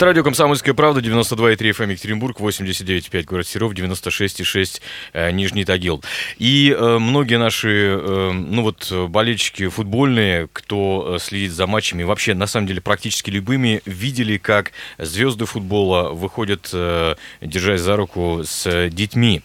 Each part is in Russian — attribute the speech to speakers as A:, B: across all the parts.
A: Это радио «Комсомольская правда», 92,3 FM Екатеринбург, 89,5 город Серов, 96,6 э, Нижний Тагил. И э, многие наши, э, ну вот, болельщики футбольные, кто э, следит за матчами, вообще, на самом деле, практически любыми, видели, как звезды футбола выходят, э, держась за руку с детьми.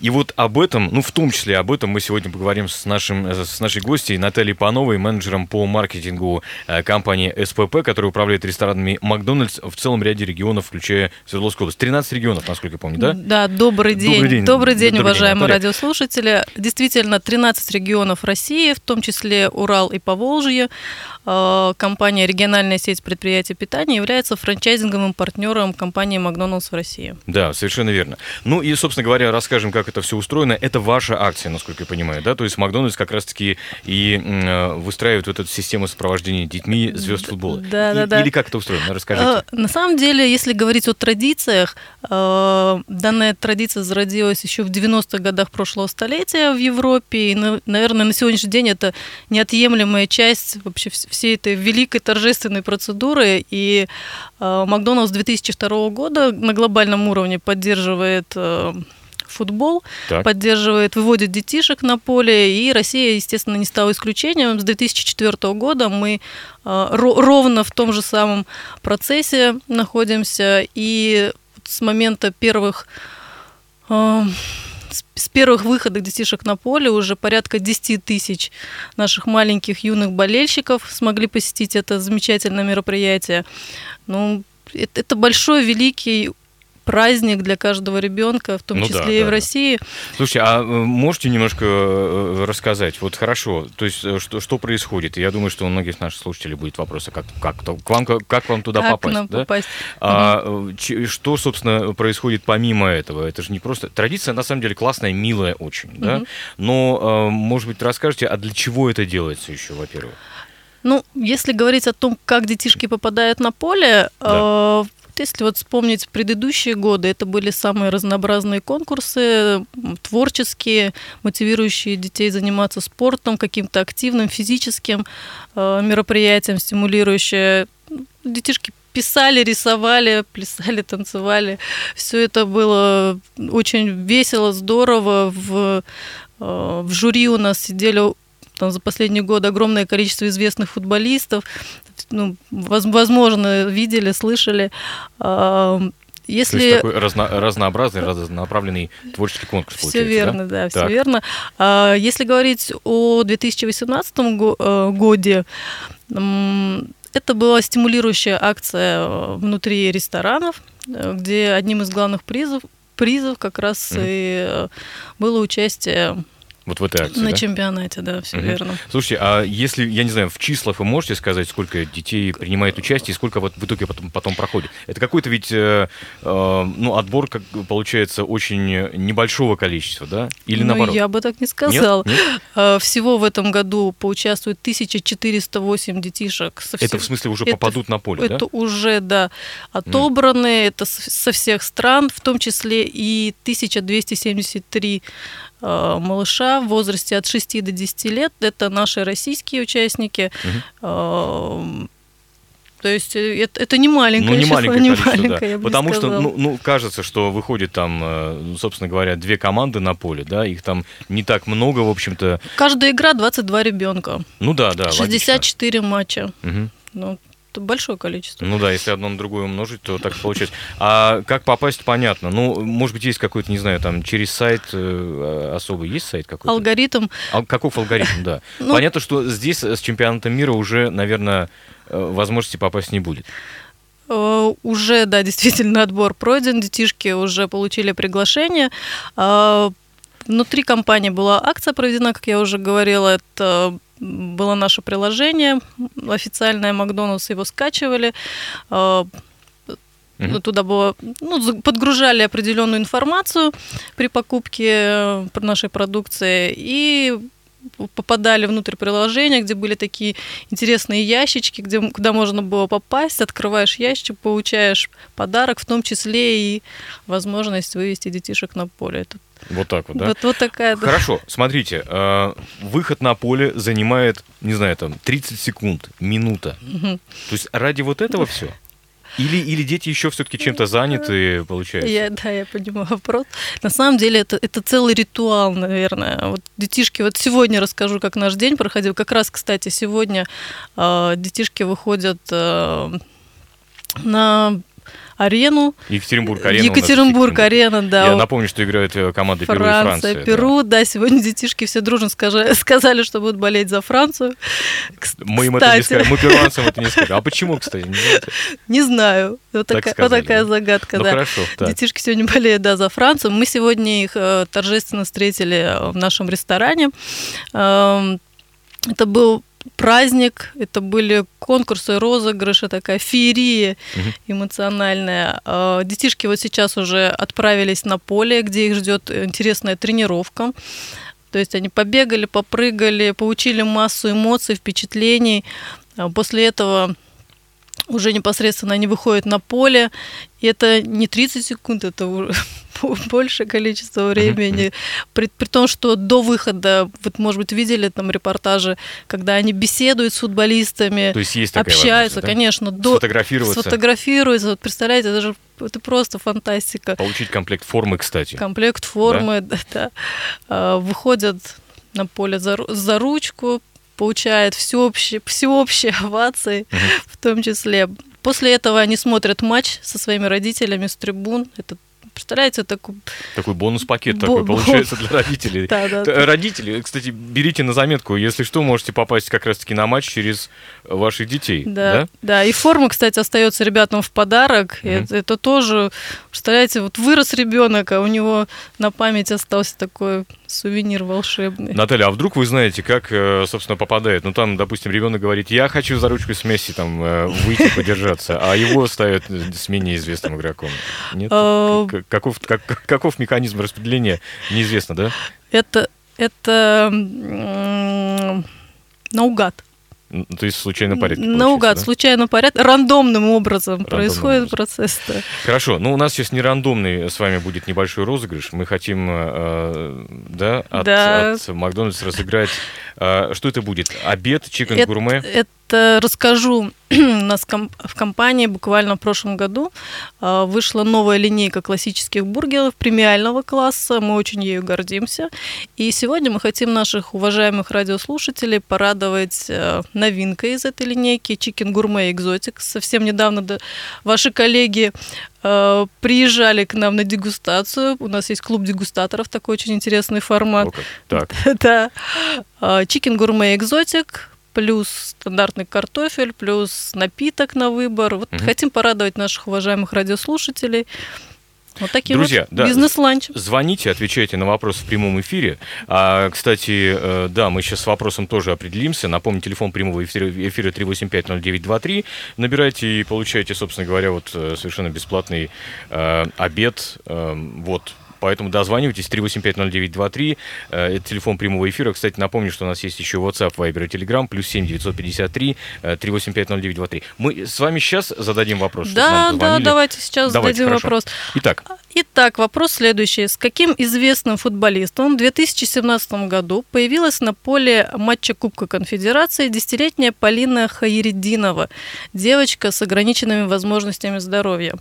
A: И вот об этом, ну, в том числе об этом мы сегодня поговорим с, нашим, э, с нашей гостьей Натальей Пановой, менеджером по маркетингу э, компании СПП, которая управляет ресторанами Макдональдс в целом ряде регионов, включая Свердловскую область. 13 регионов, насколько я помню, да?
B: Да, добрый день.
A: Добрый день,
B: добрый день
A: добрый
B: уважаемые
A: день,
B: радиослушатели. Действительно, 13 регионов России, в том числе Урал и Поволжье. Э, Компания «Региональная сеть предприятий питания» является франчайзинговым партнером компании «Макдоналдс» в России.
A: Да, совершенно верно. Ну и, собственно говоря, расскажем, как это все устроено. Это ваша акция, насколько я понимаю, да? То есть Макдональдс как раз-таки и э, выстраивает вот эту систему сопровождения детьми звезд футбола.
B: Да,
A: И-
B: да, да.
A: Или как это устроено? Расскажите.
B: Э, На самом деле, если говорить о традициях, э, данная традиция зародилась еще в 90-х годах прошлого столетия в Европе. И, на- наверное, на сегодняшний день это неотъемлемая часть вообще вс- всей этой великой торжественной процедуры. И э, Макдоналдс с 2002 года на глобальном уровне поддерживает футбол,
A: Так.
B: поддерживает, выводит детишек на поле, и Россия, естественно, не стала исключением. С 2004 года мы э, ро- ровно в том же самом процессе находимся, и с момента первых э, с- с первых выходов детишек на поле уже порядка 10 тысяч наших маленьких юных болельщиков смогли посетить это замечательное мероприятие. Ну, это, это большой, великий праздник для каждого ребенка, в том
A: Ну да,
B: числе и
A: да,
B: в
A: да.
B: России.
A: Слушайте, а э, можете немножко э, рассказать? Вот хорошо, то есть э, что, что происходит? Я думаю, что у многих наших слушателей будет вопрос, а как, как, то- к вам, как вам туда
B: как
A: попасть?
B: нам
A: да?
B: попасть?
A: А э, че- что, собственно, происходит помимо этого? Это же не просто... Традиция, на самом деле, классная, милая очень, да?
B: Мгм.
A: Но, может быть, расскажете, а для чего это делается еще, во-первых?
B: Ну, если говорить о том, как детишки попадают на поле,
A: Да.
B: э, если вот вспомнить предыдущие годы, это были самые разнообразные конкурсы, творческие, мотивирующие детей заниматься спортом, каким-то активным физическим э, мероприятием, стимулирующие. Детишки писали, рисовали, плясали, танцевали. Все это было очень весело, здорово. В, э, в жюри у нас сидели там за последние годы огромное количество известных футболистов. Ну, воз- возможно, видели, слышали. А,
A: То есть
B: Если
A: такой разно- разнообразный, разнонаправленный творческий конкурс
B: все верно, да, все
A: Так.
B: верно. А, Если говорить о 2018 го- э, годе, это была стимулирующая акция э, внутри ресторанов, э, где одним из главных призов призов как раз
A: Мгм.
B: и было участие
A: Вот в этой акции,
B: на
A: да?
B: чемпионате, да, все
A: Мгм.
B: верно.
A: Слушайте, а если, я не знаю, в числах вы можете сказать, сколько детей принимает участие и сколько вот в итоге потом, потом проходит? Это какой-то ведь, э, э, ну, отбор, как получается, очень небольшого количества, да? Или
B: Ну,
A: наоборот?
B: я бы так не
A: Нет?
B: сказала.
A: Нет?
B: Э, Всего в этом году поучаствует 1408 детишек. со
A: Это
B: всех-
A: в смысле уже
B: это-
A: попадут на поле,
B: Это
A: да?
B: уже, да, отобраны, это с- со всех стран, в том числе и 1273 э, малыша в возрасте от 6 до 10 лет. Это наши российские участники. Э, То есть э, это, это не маленькое
A: Ну, не
B: число,
A: маленькое
B: не
A: количество,
B: маленькое,
A: да.
B: я бы
A: Потому что,
B: сказала.
A: ну, ну, кажется, что выходит там, э, ну, собственно говоря, две команды на поле, да, их там не так много, в общем-то.
B: Каждая игра 22 ребенка,
A: Ну да, да, логично.
B: 64 матча.
A: Мгм.
B: Ну, большое количество.
A: Ну да, если одно на другое умножить, то так получается. А как попасть, понятно. Ну, может быть, есть какой-то, не знаю, там, через сайт э, особый, есть сайт какой-то?
B: Алгоритм
A: Ал- каков алгоритм, да.
B: Ну-
A: Понятно, что здесь э, с чемпионатом мира уже, наверное, э, возможности попасть не будет.
B: Э, Уже, да, действительно, отбор пройден, детишки уже получили приглашение. А, Внутри компании была акция проведена, как я уже говорила, это было наше приложение официальное Макдональдс, его скачивали.
A: Мгм.
B: Туда было, ну, подгружали определенную информацию при покупке э, нашей продукции и попадали внутрь приложения, где были такие интересные ящички, где, куда можно было попасть, открываешь ящик, получаешь подарок, в том числе и возможность вывести детишек на поле. Это
A: Вот так вот, да?
B: вот, вот такая да.
A: Хорошо, смотрите, э, выход на поле занимает, не знаю, там 30 секунд, минута. То есть ради вот этого все? Или, или дети еще все-таки чем-то заняты, получается?
B: Я, да, я понимаю вопрос. На самом деле это, это целый ритуал, наверное. Вот детишки, вот сегодня расскажу, как наш день проходил. Как раз, кстати, сегодня э, детишки выходят э, на арену.
A: Екатеринбург, арена. у нас
B: Екатеринбург,
A: Екатеринбург.
B: арена, да.
A: Я напомню, что играют э, команды Перу и
B: Франция,
A: Франция.
B: Перу, да. сегодня детишки все дружно сказали, что будут болеть за Францию.
A: Да. Мы им это не скажем, мы перуанцам это не скажем. А почему, кстати? не
B: знаю, вот,
A: Так
B: такая,
A: сказали, да?
B: загадка,
A: Ну
B: да.
A: хорошо.
B: Детишки сегодня болеют, да, за Францию. Мы сегодня их э, торжественно встретили в нашем ресторане. Эм, это был праздник, это были конкурсы, розыгрыши, такая феерия эмоциональная. Э, Детишки вот сейчас уже отправились на поле, где их ждет интересная тренировка. То есть они побегали, попрыгали, получили массу эмоций, впечатлений. А После этого уже непосредственно они выходят на поле, и это не 30 секунд, это уже большее количество времени. При, при том, что до выхода, вот, может быть, видели там репортажи, когда они беседуют с футболистами,
A: То есть есть такая
B: общаются,
A: да?
B: конечно, до,
A: Сфотографироваться,
B: сфотографируются. Вот представляете, это же это просто фантастика.
A: получить комплект формы, кстати.
B: Комплект формы, да, да. А, выходят на поле за, за ручку, получают всеобщие, всеобщие овации,
A: Мгм.
B: в том числе. После этого они смотрят матч со своими родителями с трибун. Это, представляете, такой...
A: Такой бонус-пакет
B: Бо-
A: такой получается для родителей.
B: Да, да.
A: Родители, кстати, берите на заметку, если что, можете попасть как раз-таки на матч через ваших детей.
B: Да,
A: Да?
B: да. И форма, кстати, остается ребятам в подарок.
A: Мгм.
B: Это, это тоже, представляете, вот вырос ребенок, а у него на память остался такой сувенир волшебный.
A: Наталья, а вдруг вы знаете, как, э, собственно, попадает? Ну, там, допустим, ребенок говорит, я хочу за ручку с Месси там э, выйти, подержаться, а его ставят э, с менее известным игроком. Нет?
B: А,
A: Каков, как- каков механизм распределения, неизвестно, да?
B: Это, это наугад.
A: То есть в случайном порядке.
B: Наугад,
A: да?
B: случайно порядок, рандомным образом
A: Рандомным
B: происходит
A: образом.
B: процесс. да.
A: Хорошо, ну у нас сейчас не рандомный с вами будет небольшой розыгрыш. Мы хотим, э, да, от,
B: Да.
A: от Макдональдс разыграть. э, что это будет? Обед, чикен гурме?
B: Это расскажу. У нас в компании буквально в прошлом году а, вышла новая линейка классических бургеров премиального класса. Мы очень ею гордимся. И сегодня мы хотим наших уважаемых радиослушателей порадовать э, новинкой из этой линейки Chicken Gourmet Exotic. Совсем недавно да, ваши коллеги э, приезжали к нам на дегустацию. У нас есть клуб дегустаторов, такой очень интересный формат.
A: О, как. Так,
B: Да. Chicken Gourmet Exotic плюс стандартный картофель, плюс напиток на выбор. Вот
A: Мгм.
B: хотим порадовать наших уважаемых радиослушателей. Вот таким
A: Друзья,
B: вот
A: да.
B: бизнес-ланч.
A: Звоните, отвечайте на вопрос в прямом эфире. А, кстати, э, да, мы сейчас с вопросом тоже определимся. Напомню, телефон прямого эфира, эфира 3850923. Набирайте и получайте, собственно говоря, вот э, совершенно бесплатный э, обед. Э, вот. Поэтому дозванивайтесь 3850923. Э, Это телефон прямого эфира. Кстати, напомню, что у нас есть еще WhatsApp, Viber и Telegram. Плюс 7 953 э, 3850923. Мы с вами сейчас зададим вопрос.
B: Да, да, давайте сейчас
A: Давайте,
B: зададим
A: хорошо.
B: вопрос.
A: Итак,
B: Итак, вопрос следующий. С каким известным футболистом в 2017 году появилась на поле матча Кубка Конфедерации десятилетняя Полина Хаиридинова, девочка с ограниченными возможностями здоровья?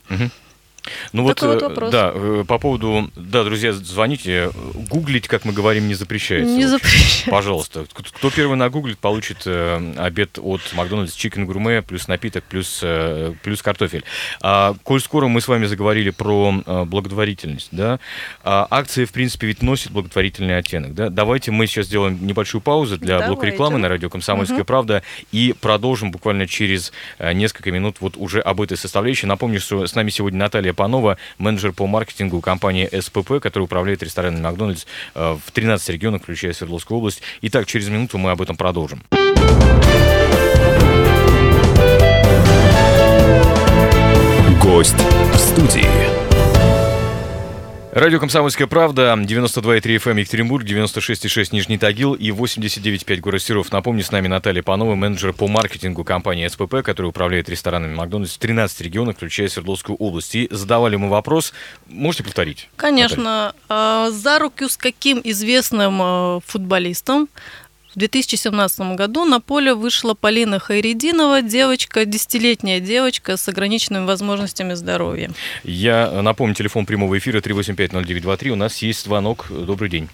A: Ну вот,
B: Такой вот
A: э,
B: вопрос.
A: да, э, по поводу, да, друзья, звоните, гуглить, как мы говорим, не запрещается.
B: Не запрещается.
A: Пожалуйста, кто первый нагуглит, получит э, обед от Макдональдс Chicken Gourmet, плюс напиток, плюс, э, плюс картофель. А, коль скоро мы с вами заговорили про э, благотворительность, да, а, акция, в принципе, ведь носит благотворительный оттенок, да, давайте мы сейчас сделаем небольшую паузу для блока
B: Давайте.
A: рекламы на радио «Комсомольская правда» и продолжим буквально через э, несколько минут вот уже об этой составляющей. Напомню, что с нами сегодня Наталья Панова, менеджер по маркетингу компании СПП, которая управляет ресторанами Макдональдс э, в 13 регионах, включая Свердловскую область. Итак, через минуту мы об этом продолжим.
C: Гость в студии.
A: Радио «Комсомольская правда», 92,3 FM эм Екатеринбург, 96,6 Нижний Тагил и 89,5 город Серов. Напомню, с нами Наталья Панова, менеджер по маркетингу компании СПП, которая управляет ресторанами Макдональдс в 13 регионах, включая Свердловскую область. И задавали мы вопрос, можете повторить?
B: Конечно. Наталья? За руку с каким известным э, футболистом в 2017 году на поле вышла Полина Хайрединова, девочка, десятилетняя девочка с ограниченными возможностями здоровья.
A: Я напомню, телефон прямого эфира 3850923. У нас есть звонок. Добрый день.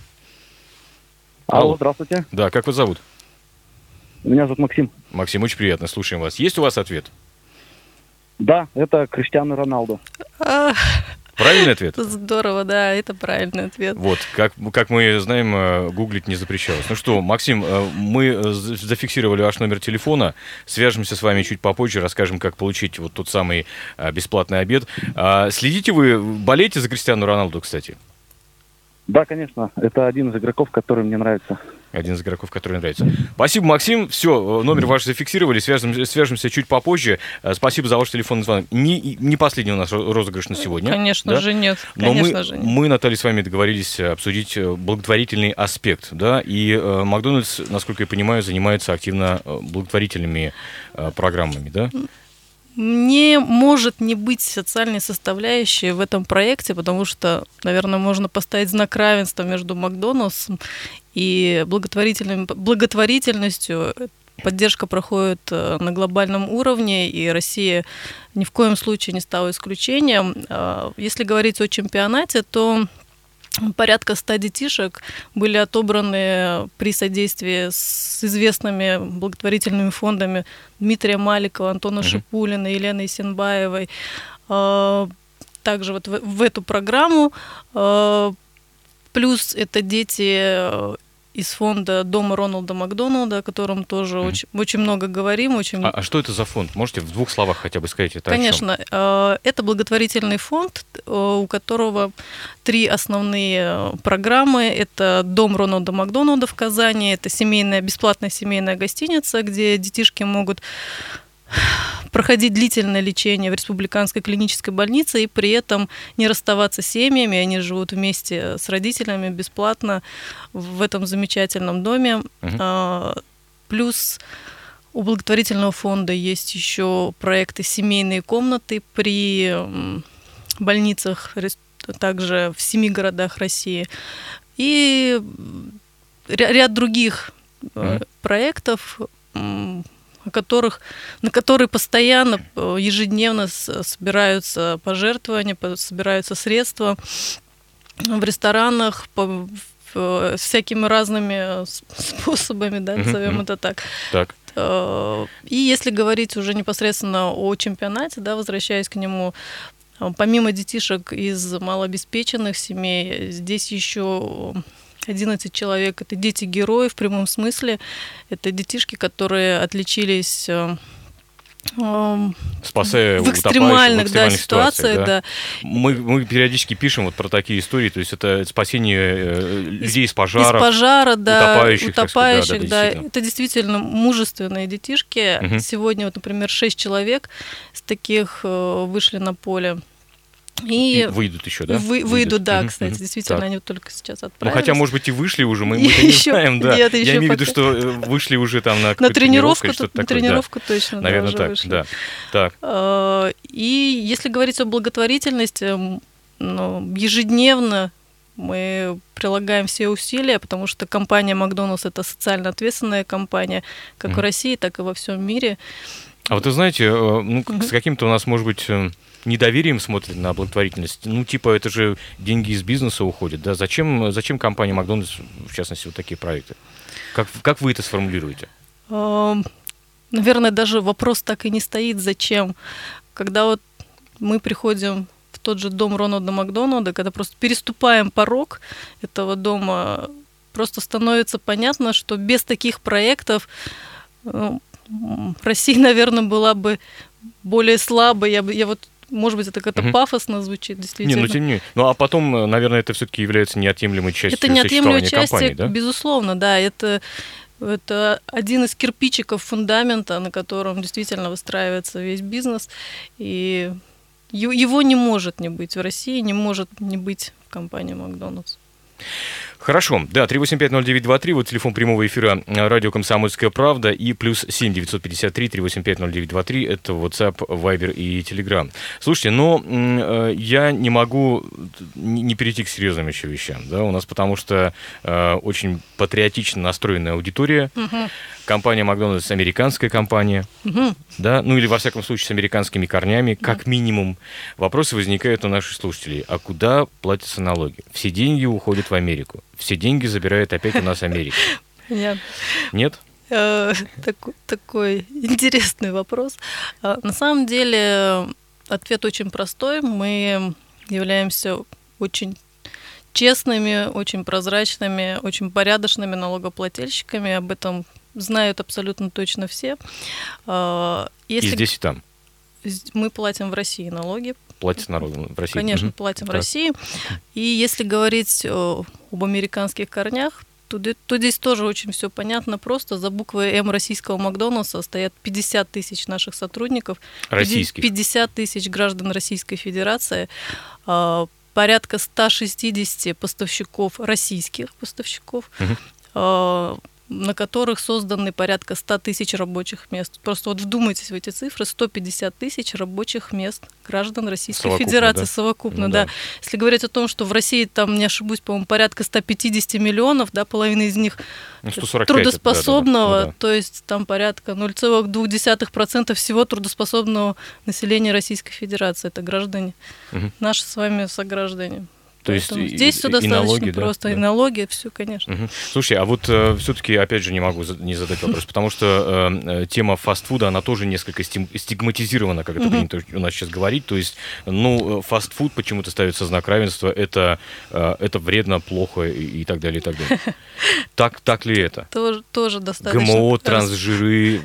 D: Алло, Алло здравствуйте.
A: Да, как вас зовут?
D: Меня зовут Максим.
A: Максим, очень приятно, слушаем вас. Есть у вас ответ?
D: Да, это Криштиану Роналду.
A: Правильный ответ?
B: Здорово, да, это правильный ответ.
A: Вот, как, как мы знаем, э, гуглить не запрещалось. Ну что, Максим, э, мы э, зафиксировали ваш номер телефона, свяжемся с вами чуть попозже, расскажем, как получить вот тот самый бесплатный обед. А следите вы, болеете за Кристиану Роналду, кстати?
D: Да, конечно, это один из игроков, который мне нравится.
A: Один из игроков, который нравится. Спасибо, Максим. Все, э, номер ваш зафиксировали. Свяжем, свяжемся чуть попозже. Э, спасибо за ваш телефонный звонок. Не, не последний у нас розыгрыш на сегодня.
B: Конечно
A: да?
B: же нет.
A: Конечно
B: Но мы, же
A: нет. мы, Наталья, с вами договорились обсудить э, благотворительный аспект. Да? И э, Макдональдс, насколько я понимаю, занимается активно благотворительными э, программами. Да?
B: не может не быть социальной составляющей в этом проекте, потому что, наверное, можно поставить знак равенства между Макдональдсом и благотворительностью. Поддержка проходит э, на глобальном уровне, и Россия ни в коем случае не стала исключением. А, если говорить о чемпионате, то Порядка 100 детишек были отобраны при содействии с известными благотворительными фондами Дмитрия Маликова, Антона угу. Шипулина, Елены Сенбаевой. А, также вот в, эту программу. Плюс это дети из фонда Дома Роналда Макдоналда, о котором тоже mm. очень, очень много говорим. Очень...
A: А, а что это за фонд? Можете в двух словах хотя бы сказать это?
B: Конечно. Э, это благотворительный фонд, э, у которого три основные программы. Это Дом Роналда Макдоналда в Казани, это семейная, бесплатная семейная гостиница, где детишки могут проходить длительное лечение в республиканской клинической больнице и при этом не расставаться с семьями. Они живут вместе с родителями бесплатно в этом замечательном доме. Угу. Плюс у благотворительного фонда есть еще проекты «Семейные комнаты» при больницах, также в семи городах России. И ряд других mm проектов, о которых, на которые постоянно, э, ежедневно собираются пожертвования, собираются средства в ресторанах, по, э, всякими разными способами, да, назовем это так.
A: Так.
B: Э, и если говорить уже непосредственно о чемпионате, да, возвращаясь к нему, помимо детишек из малообеспеченных семей, здесь еще 11 человек. Это дети герои в прямом смысле. Это детишки, которые отличились э,
A: эм, спасая
B: в экстремальных, в экстремальных да,
A: ситуациях. Да. Да. Мы, мы периодически пишем вот про такие истории, то есть это спасение э, людей из, пожара,
B: из пожара, да,
A: утопающих,
B: утопающих сказать, да, да, да, это действительно мужественные детишки. Угу. Сегодня вот, например, шесть человек с таких э, вышли на поле.
A: И, и выйдут еще, да?
B: Вы, выйдут, выйдут, да, кстати, действительно, так. они вот только сейчас отправились.
A: Ну, хотя, может быть, и вышли уже, мы, мы не знаем, да. Нет, Я имею в виду, что э, вышли уже там на,
B: на тренировку, на такое, тренировку да. точно,
A: Наверное,
B: да,
A: так,
B: вышли.
A: да. Так.
B: А, и если говорить о благотворительности, ну, ежедневно мы прилагаем все усилия, потому что компания Макдоналдс это социально ответственная компания, как mm. в России, так и во всем мире.
A: А вот вы знаете, э, ну, с каким-то у нас, может быть, э, недоверием смотрит на благотворительность. Ну, типа, это же деньги из бизнеса уходят, да? Зачем, зачем компания Макдональдс, в частности, вот такие проекты? Как, как вы это сформулируете?
B: Наверное, даже вопрос так и не стоит, зачем. Когда вот мы приходим в тот же дом Рональда Макдональда, когда просто переступаем порог этого дома, просто становится понятно, что без таких проектов ну, Россия, наверное, была бы более слабой. Я, я вот может быть, это как-то
A: Мгм.
B: пафосно звучит,
A: Не,
B: действительно.
A: ну тем не менее. Ну а потом, э, наверное, это все-таки является неотъемлемой частью
B: Это неотъемлемая часть,
A: компании, да?
B: безусловно, да. Это, это один из кирпичиков фундамента, на котором действительно выстраивается весь бизнес. И его не может не быть в России, не может не быть в компании Макдональдс.
A: Хорошо, да, 3850923, вот телефон прямого эфира э, радио «Комсомольская правда» и плюс 7 953 3850923, это WhatsApp, Viber и Telegram. Слушайте, но м, э, я не могу не перейти к серьезным еще вещам, да, у нас потому что э, очень патриотично настроенная аудитория, компания Макдональдс американская компания,
B: Мгм.
A: да, ну или во всяком случае с американскими корнями, как минимум. Вопросы возникают у наших слушателей. А куда платятся налоги? Все деньги уходят в Америку. Все деньги забирает опять у нас Америка.
B: Понятно.
A: Нет?
B: Э, Такой интересный вопрос. А, На самом деле ответ очень простой. Мы являемся очень честными, очень прозрачными, очень порядочными налогоплательщиками. Об этом знают абсолютно точно все. А,
A: И
B: Если
A: здесь, и там.
B: Мы платим в России налоги,
A: Платят народу в России.
B: Конечно,
A: Мгм.
B: платим в
A: Так.
B: России. И если говорить э, об американских корнях, то, то здесь тоже очень все понятно. Просто за буквой М российского Макдональдса стоят 50 тысяч наших сотрудников,
A: Российских.
B: 50 тысяч граждан Российской Федерации, а, порядка 160 поставщиков, российских поставщиков,
A: Мгм.
B: На которых созданы порядка 100 тысяч рабочих мест. Просто вот вдумайтесь в эти цифры. 150 тысяч рабочих мест граждан Российской
A: Совокупно,
B: Федерации
A: да?
B: совокупно,
A: Ну
B: да.
A: да.
B: Если говорить о том, что в России, там, не ошибусь, по-моему, порядка 150 миллионов, да, половина из них
A: Ну, 145 это,
B: трудоспособного,
A: да, да, да. Ну да.
B: то есть там порядка 0,2% всего трудоспособного населения Российской Федерации. Это граждане,
A: Мгм.
B: наши с вами сограждане.
A: То есть
B: Поэтому
A: и-
B: здесь все
A: и
B: достаточно
A: налоги, да,
B: просто. И
A: да.
B: налоги, все, конечно.
A: Мгм. Слушай, а вот все-таки, опять же, не могу не задать вопрос, потому что э, э, тема фастфуда, она тоже несколько стигматизирована, как это принято у нас сейчас говорить. То есть, ну, э, фастфуд почему-то ставится знак равенства, это, э, это вредно, плохо и, и так далее, и так далее. Так, так ли это?
B: Тоже, тоже достаточно.
A: ГМО, трансжиры,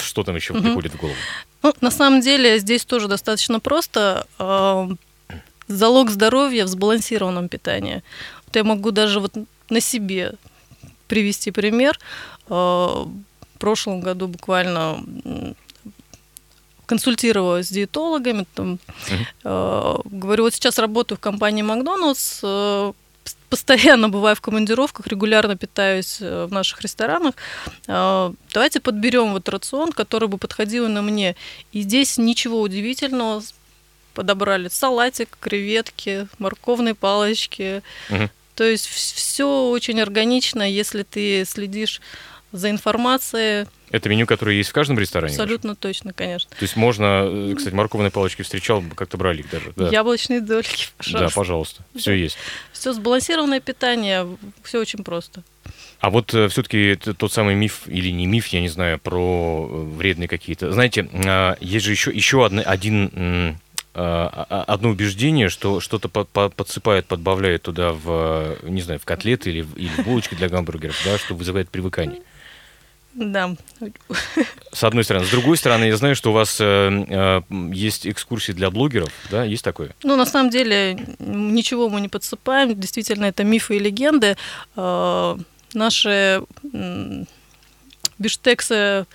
A: что там еще приходит в голову?
B: Ну, на самом деле здесь тоже достаточно просто. Залог здоровья в сбалансированном питании. Вот я могу даже вот на себе привести пример. Э, В прошлом году буквально консультировалась с диетологами. Там, э, говорю, вот сейчас работаю в компании Макдональдс, э, пс- постоянно бываю в командировках, регулярно питаюсь э, в наших ресторанах. Давайте подберем вот рацион, который бы подходил на мне. И здесь ничего удивительного. Подобрали салатик, креветки, морковные палочки.
A: Мгм.
B: То есть все очень органично, если ты следишь за информацией.
A: Это меню, которое есть в каждом ресторане? вашем?
B: Абсолютно точно, конечно.
A: То есть можно, э, кстати, морковные палочки встречал, как-то брали их даже. Да,
B: Яблочные дольки,
A: да
B: пожалуйста.
A: пожалуйста, все есть.
B: Все сбалансированное питание, все очень просто.
A: А вот все-таки тот самый миф или не миф, я не знаю, про э, вредные какие-то. Знаете, а, есть же еще, еще один, а, одно убеждение, что что-то по- по- подсыпают, подбавляют туда в, э, не знаю, в котлеты или, в- или в булочки для гамбургеров, да, что вызывает привыкание.
B: Да.
A: С одной стороны. С другой стороны, я знаю, что у вас э, э, есть экскурсии для блогеров, да, есть такое?
B: Ну, на самом деле, ничего мы не подсыпаем. Действительно, это мифы и легенды. Э, Наши м, биштексы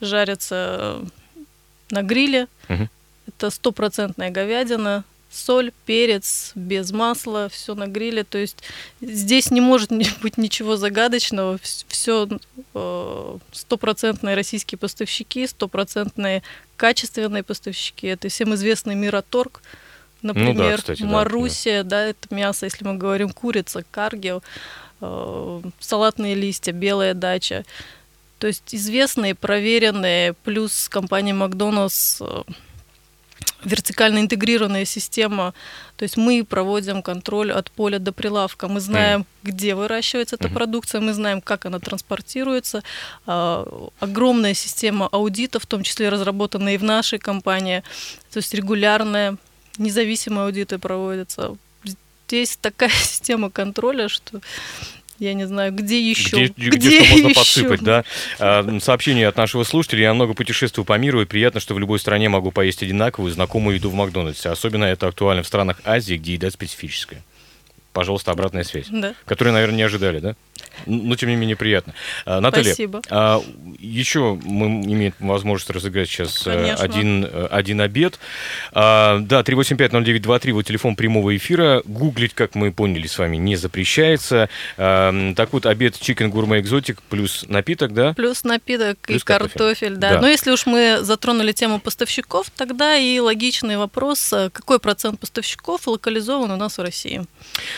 B: жарятся на гриле.
A: Мгм.
B: Это стопроцентная говядина, соль, перец, без масла, все на гриле. То есть здесь не может быть ничего загадочного. Все стопроцентные российские поставщики, стопроцентные качественные поставщики. Это всем известный Мираторг, например,
A: Ну кстати, да,
B: Маруссия, да, это мясо, если мы говорим курица, каргил, э, салатные листья, белая дача. То есть известные, проверенные, плюс компания Макдональдс э, вертикально интегрированная система. То есть мы проводим контроль от поля до прилавка. Мы знаем, где выращивается эта
A: Мгм.
B: продукция, мы знаем, как она транспортируется. А, Огромная система аудита, в том числе разработанная и в нашей компании. То есть регулярная, независимые аудиты проводятся. Здесь такая система контроля, что я не знаю, где еще.
A: Где, где, где что можно подсыпать, да? А, сообщение от нашего слушателя. Я много путешествую по миру, и приятно, что в любой стране могу поесть одинаковую, знакомую еду в Макдональдсе. Особенно это актуально в странах Азии, где еда специфическая. Пожалуйста, обратная связь.
B: Да.
A: Которую, наверное, не ожидали, да? Но, тем не менее, приятно. А, Наталья,
B: Спасибо.
A: а, еще мы имеем возможность разыграть сейчас э,
B: Конечно.
A: один, э, один обед. А, да, 3850923, вот телефон прямого эфира. Гуглить, как мы поняли с вами, не запрещается. А, так вот, обед Chicken Gourmet Exotic плюс напиток, да?
B: Плюс напиток
A: Плюс
B: и
A: картофель.
B: картофель, да.
A: Да.
B: Но если уж мы затронули тему поставщиков, тогда и логичный вопрос, э, какой процент поставщиков локализован у нас в России.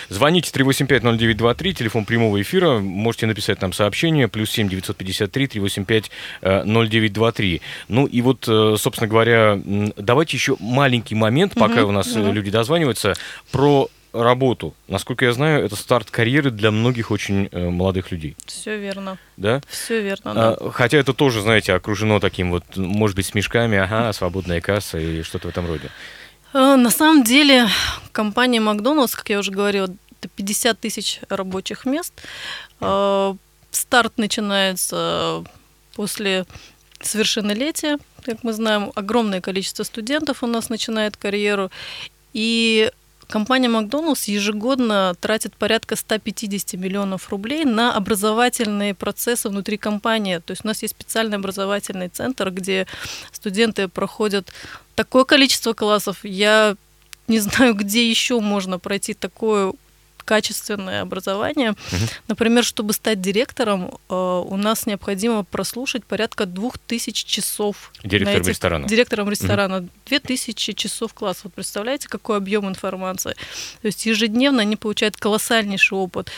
A: Звоните 3850923, телефон прямого эфира. Можете написать нам сообщение. Плюс 7 953 385 э, 0923. Ну и вот, э, собственно говоря, давайте еще маленький момент, пока
B: Мгм,
A: у нас
B: мгм.
A: люди дозваниваются, про работу. Насколько я знаю, это старт карьеры для многих очень э, молодых людей.
B: Все верно.
A: Да?
B: Все верно, да.
A: А, хотя это тоже, знаете, окружено таким вот, может быть, смешками, ага, свободная касса и что-то в этом роде.
B: На самом деле, компания Макдоналдс, как я уже говорила, это 50 тысяч рабочих мест. Э, Старт начинается после совершеннолетия. Как мы знаем, огромное количество студентов у нас начинает карьеру. И компания Макдоналдс ежегодно тратит порядка 150 миллионов рублей на образовательные процессы внутри компании. То есть у нас есть специальный образовательный центр, где студенты проходят такое количество классов. Я не знаю, где еще можно пройти такое качественное образование. Например, чтобы стать директором, э, у нас необходимо прослушать порядка двух тысяч часов. на
A: Директором
B: этих-
A: ресторана.
B: Директором ресторана. Две тысячи часов класс. Вот представляете, какой объем информации? То есть ежедневно они получают колоссальнейший опыт.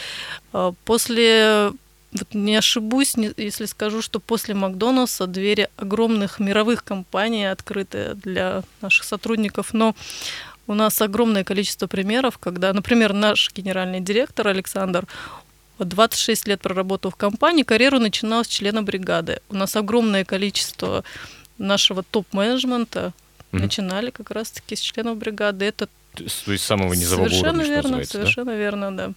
B: Э, После вот не ошибусь, если скажу, что после Макдональдса двери огромных мировых компаний открыты для наших сотрудников, но у нас огромное количество примеров, когда, например, наш генеральный директор Александр вот 26 лет проработал в компании, карьеру начинал с члена бригады. У нас огромное количество нашего топ-менеджмента
A: Мгм.
B: начинали как раз-таки с членов бригады. Это
A: То есть самого низового
B: совершенно
A: уровня,
B: верно,
A: называется, да?
B: совершенно верно, да.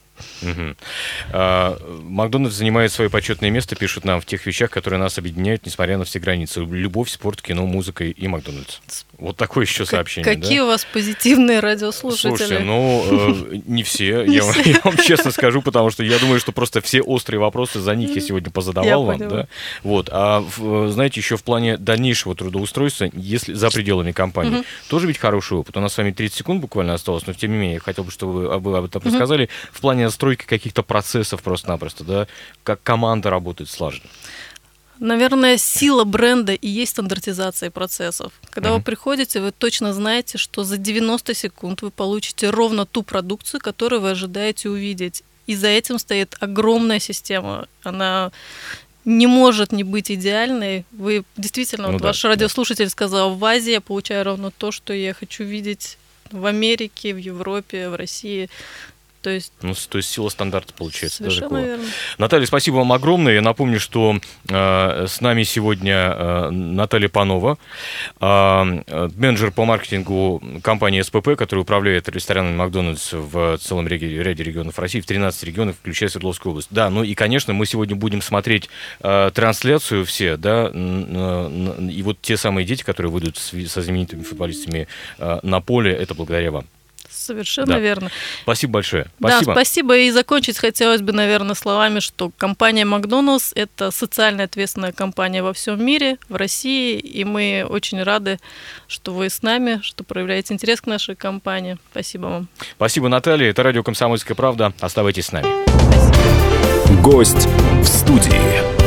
A: А, Макдональдс занимает свое почетное место, пишут нам, в тех вещах, которые нас объединяют, несмотря на все границы. Любовь, спорт, кино, музыка и Макдональдс. Вот такое еще сообщение.
B: Какие
A: да?
B: у вас позитивные радиослушатели?
A: Слушайте, ну, э, не все, я, вам- я вам честно скажу, потому что я думаю, что просто все острые вопросы за них я сегодня позадавал
B: Я
A: вам,
B: поняла.
A: да. Вот, а, в- знаете, еще в плане дальнейшего трудоустройства, если за пределами компании, тоже ведь хороший опыт. У нас с вами 30 секунд буквально осталось, но тем не менее, я хотел бы, чтобы вы об, об этом рассказали, в плане настройки каких-то процессов просто-напросто, да, как команда работает слаженно.
B: Наверное, сила бренда и есть стандартизация процессов. Когда
A: Мгм.
B: вы приходите, вы точно знаете, что за 90 секунд вы получите ровно ту продукцию, которую вы ожидаете увидеть. И за этим стоит огромная система. Она не может не быть идеальной. Вы действительно,
A: Ну
B: вот
A: да,
B: ваш
A: да.
B: радиослушатель сказал, в Азии я получаю ровно то, что я хочу видеть в Америке, в Европе, в России. То есть
A: Ну, то есть сила стандарта получается.
B: совершенно верно.
A: Наталья, спасибо вам огромное. Я напомню, что э, с нами сегодня э, Наталья Панова, э, э, менеджер по маркетингу компании СПП, которая управляет ресторанами Макдональдс в целом реги- ряде регионов России, в 13 регионах, включая Свердловскую область. Да, ну и, конечно, мы сегодня будем смотреть э, трансляцию все, да, н- и вот те самые дети, которые выйдут с- со знаменитыми футболистами э, на поле, это благодаря вам.
B: Совершенно
A: Да.
B: верно.
A: Спасибо большое.
B: Да, спасибо. И закончить хотелось бы, наверное, словами, что компания Макдоналдс – это социально ответственная компания во всем мире, в России, и мы очень рады, что вы с нами, что проявляете интерес к нашей компании. Спасибо вам.
A: Спасибо, Наталья. Это радио «Комсомольская правда». Оставайтесь с нами.
B: Спасибо.
C: Гость в студии.